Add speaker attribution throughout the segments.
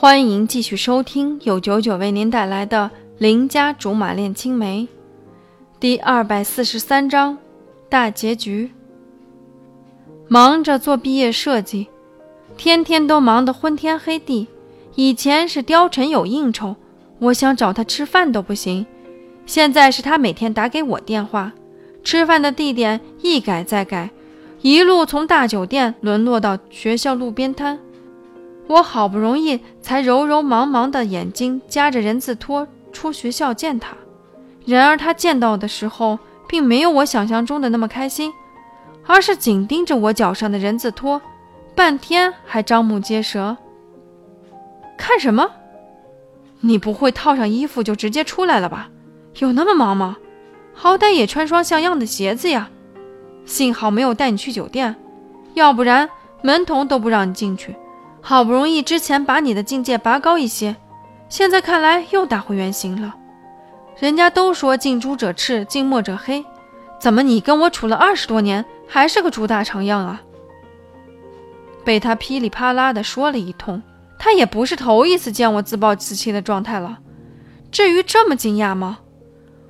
Speaker 1: 欢迎继续收听由九九为您带来的《邻家竹马恋青梅》第二百四十三章大结局。忙着做毕业设计，天天都忙得昏天黑地。以前是貂蝉有应酬，我想找他吃饭都不行；现在是他每天打给我电话，吃饭的地点一改再改，一路从大酒店沦落到学校路边摊。我好不容易才揉揉茫茫的眼睛，夹着人字拖出学校见他。然而他见到的时候，并没有我想象中的那么开心，而是紧盯着我脚上的人字拖，半天还张目结舌。看什么？你不会套上衣服就直接出来了吧？有那么忙吗？好歹也穿双像样的鞋子呀！幸好没有带你去酒店，要不然门童都不让你进去。好不容易之前把你的境界拔高一些，现在看来又打回原形了。人家都说近朱者赤，近墨者黑，怎么你跟我处了二十多年，还是个猪大肠样啊？被他噼里啪啦的说了一通，他也不是头一次见我自暴自弃的状态了。至于这么惊讶吗？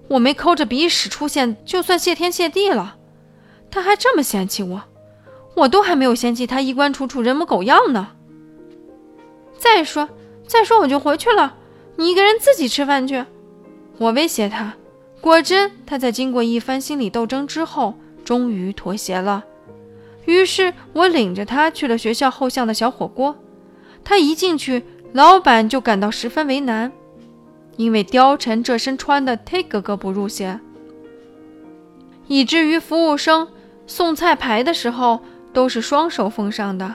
Speaker 1: 我没抠着鼻屎出现，就算谢天谢地了。他还这么嫌弃我，我都还没有嫌弃他衣冠楚楚、人模狗样呢。再说，再说我就回去了，你一个人自己吃饭去。我威胁他，果真他在经过一番心理斗争之后，终于妥协了。于是我领着他去了学校后巷的小火锅。他一进去，老板就感到十分为难，因为貂蝉这身穿的忒格格不入些，以至于服务生送菜牌的时候都是双手奉上的。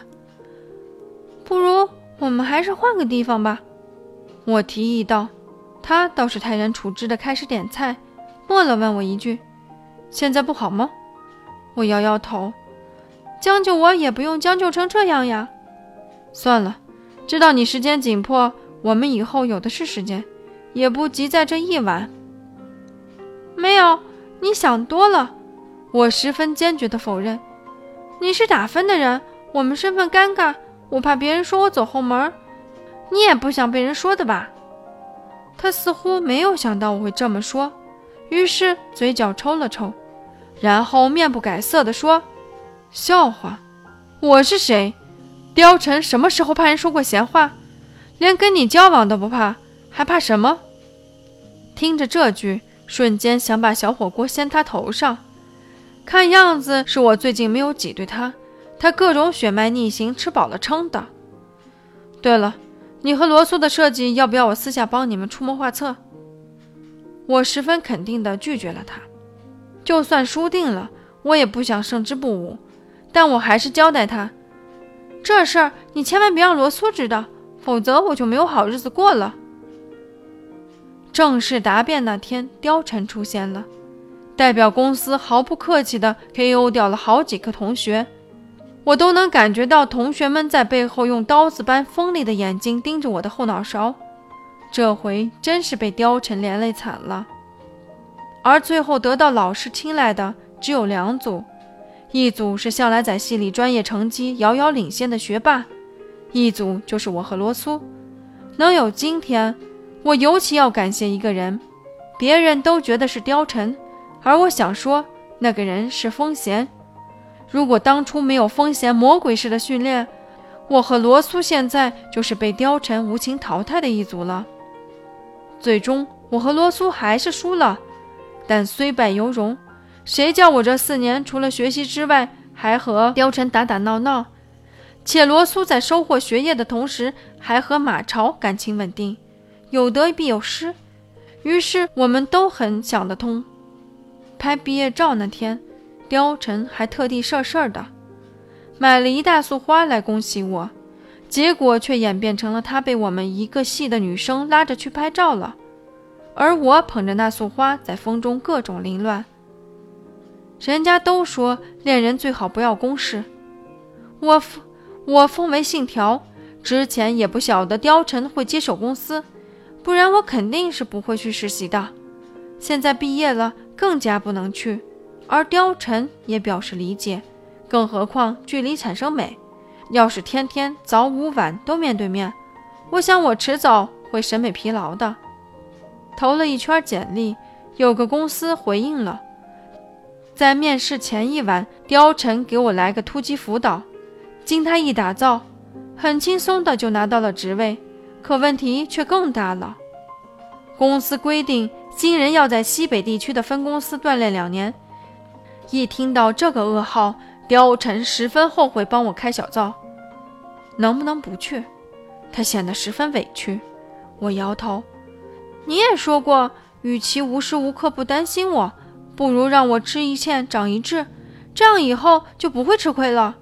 Speaker 1: 我们还是换个地方吧，我提议道。他倒是泰然处之的开始点菜，末了问我一句：“现在不好吗？”我摇摇头，将就我也不用将就成这样呀。算了，知道你时间紧迫，我们以后有的是时间，也不急在这一晚。没有，你想多了。我十分坚决的否认。你是打分的人，我们身份尴尬。我怕别人说我走后门，你也不想被人说的吧？他似乎没有想到我会这么说，于是嘴角抽了抽，然后面不改色地说：“笑话，我是谁？貂蝉什么时候怕人说过闲话？连跟你交往都不怕，还怕什么？”听着这句，瞬间想把小火锅掀他头上。看样子是我最近没有挤兑他。他各种血脉逆行，吃饱了撑的。对了，你和罗苏的设计要不要我私下帮你们出谋划策？我十分肯定地拒绝了他。就算输定了，我也不想胜之不武。但我还是交代他，这事儿你千万别让罗苏知道，否则我就没有好日子过了。正式答辩那天，貂蝉出现了，代表公司毫不客气地 KO 掉了好几个同学。我都能感觉到同学们在背后用刀子般锋利的眼睛盯着我的后脑勺，这回真是被貂蝉连累惨了。而最后得到老师青睐的只有两组，一组是向来在系里专业成绩遥遥领先的学霸，一组就是我和罗苏。能有今天，我尤其要感谢一个人，别人都觉得是貂蝉，而我想说，那个人是风贤。如果当初没有风贤魔鬼式的训练，我和罗苏现在就是被貂蝉无情淘汰的一组了。最终，我和罗苏还是输了，但虽败犹荣。谁叫我这四年除了学习之外，还和貂蝉打打闹闹？且罗苏在收获学业的同时，还和马超感情稳定，有得必有失。于是我们都很想得通。拍毕业照那天。貂蝉还特地事儿事儿的买了一大束花来恭喜我，结果却演变成了他被我们一个系的女生拉着去拍照了，而我捧着那束花在风中各种凌乱。人家都说恋人最好不要公事，我我奉为信条。之前也不晓得貂蝉会接手公司，不然我肯定是不会去实习的。现在毕业了，更加不能去。而貂蝉也表示理解，更何况距离产生美。要是天天早午晚都面对面，我想我迟早会审美疲劳的。投了一圈简历，有个公司回应了。在面试前一晚，貂蝉给我来个突击辅导，经他一打造，很轻松的就拿到了职位。可问题却更大了，公司规定新人要在西北地区的分公司锻炼两年。一听到这个噩耗，貂蝉十分后悔帮我开小灶。能不能不去？他显得十分委屈。我摇头。你也说过，与其无时无刻不担心我，不如让我吃一堑长一智，这样以后就不会吃亏了。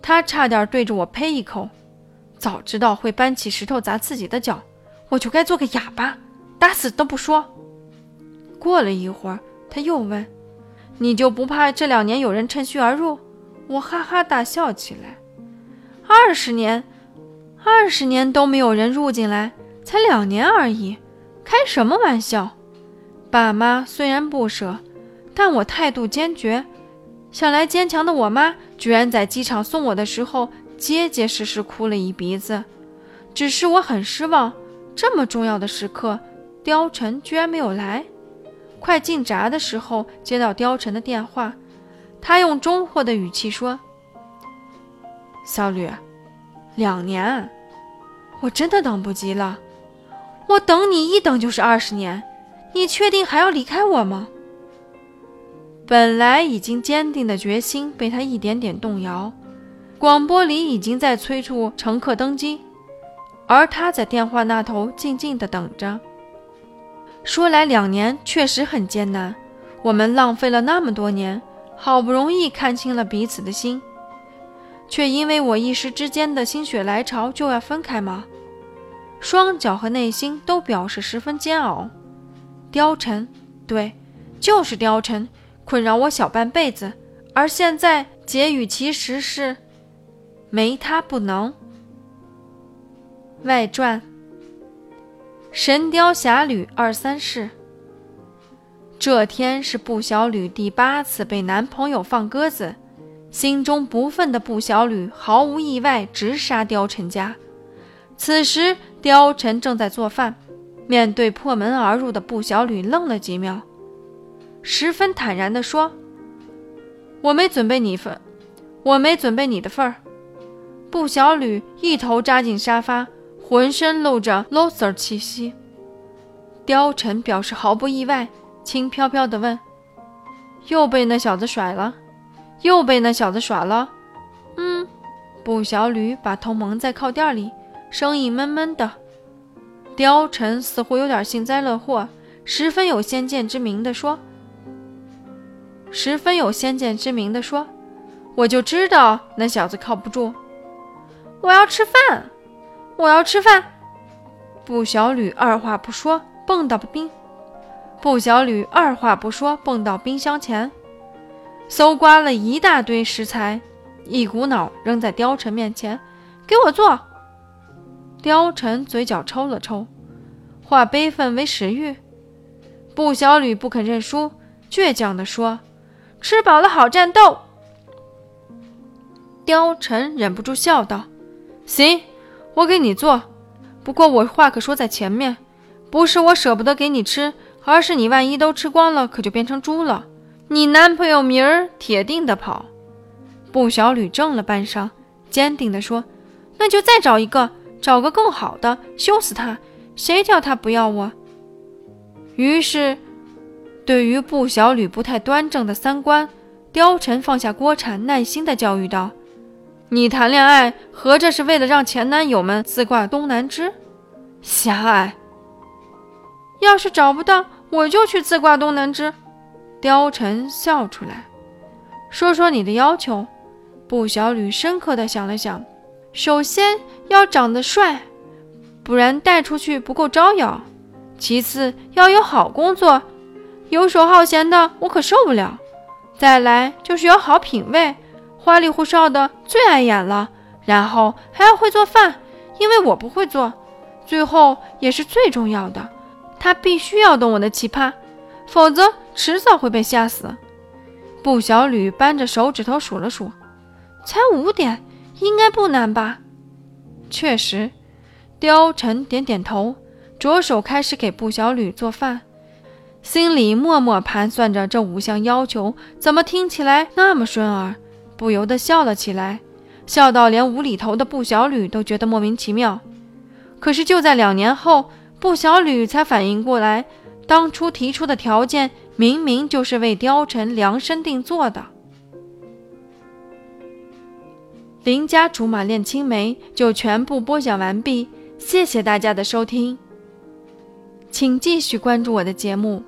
Speaker 1: 他差点对着我呸一口。早知道会搬起石头砸自己的脚，我就该做个哑巴，打死都不说。过了一会儿，他又问：“你就不怕这两年有人趁虚而入？”我哈哈大笑起来。二十年，二十年都没有人入进来，才两年而已，开什么玩笑？爸妈虽然不舍，但我态度坚决。想来坚强的我妈，居然在机场送我的时候。结结实实哭了一鼻子，只是我很失望。这么重要的时刻，貂蝉居然没有来。快进闸的时候，接到貂蝉的电话，他用中货的语气说：“小吕，两年，我真的等不及了。我等你一等就是二十年，你确定还要离开我吗？”本来已经坚定的决心被他一点点动摇。广播里已经在催促乘客登机，而他在电话那头静静的等着。说来两年确实很艰难，我们浪费了那么多年，好不容易看清了彼此的心，却因为我一时之间的心血来潮就要分开吗？双脚和内心都表示十分煎熬。貂蝉，对，就是貂蝉，困扰我小半辈子，而现在结语其实是。没他不能。外传：《神雕侠侣》二三事。这天是步小吕第八次被男朋友放鸽子，心中不忿的步小吕毫无意外直杀貂蝉家。此时貂蝉正在做饭，面对破门而入的步小吕，愣了几秒，十分坦然地说：“我没准备你份，我没准备你的份儿。”布小吕一头扎进沙发，浑身露着 loser 气息。貂蝉表示毫不意外，轻飘飘地问：“又被那小子甩了？又被那小子耍了？”嗯，布小吕把头蒙在靠垫里，声音闷闷的。貂蝉似乎有点幸灾乐祸，十分有先见之明地说：“十分有先见之明地说，我就知道那小子靠不住。”我要吃饭，我要吃饭。布小吕二话不说，蹦到冰。布小吕二话不说，蹦到冰箱前，搜刮了一大堆食材，一股脑扔在貂蝉面前，给我做。貂蝉嘴角抽了抽，化悲愤为食欲。布小吕不肯认输，倔强地说：“吃饱了好战斗。”貂蝉忍不住笑道。行，我给你做。不过我话可说在前面，不是我舍不得给你吃，而是你万一都吃光了，可就变成猪了。你男朋友明儿铁定的跑。布小吕怔了半晌，坚定地说：“那就再找一个，找个更好的，羞死他！谁叫他不要我？”于是，对于布小吕不太端正的三观，貂蝉放下锅铲，耐心地教育道。你谈恋爱合着是为了让前男友们自挂东南枝？狭隘！要是找不到，我就去自挂东南枝。貂蝉笑出来，说说你的要求。布小吕深刻的想了想，首先要长得帅，不然带出去不够招摇；其次要有好工作，游手好闲的我可受不了；再来就是有好品味。花里胡哨的最碍眼了，然后还要会做饭，因为我不会做。最后也是最重要的，他必须要懂我的奇葩，否则迟早会被吓死。布小吕扳着手指头数了数，才五点，应该不难吧？确实，貂蝉点点头，着手开始给布小吕做饭，心里默默盘算着这五项要求怎么听起来那么顺耳，不由得笑了起来，笑到连无厘头的布小吕都觉得莫名其妙。可是就在两年后，布小吕才反应过来，当初提出的条件明明就是为貂蝉量身定做的。邻家竹马恋青梅就全部播讲完毕，谢谢大家的收听，请继续关注我的节目。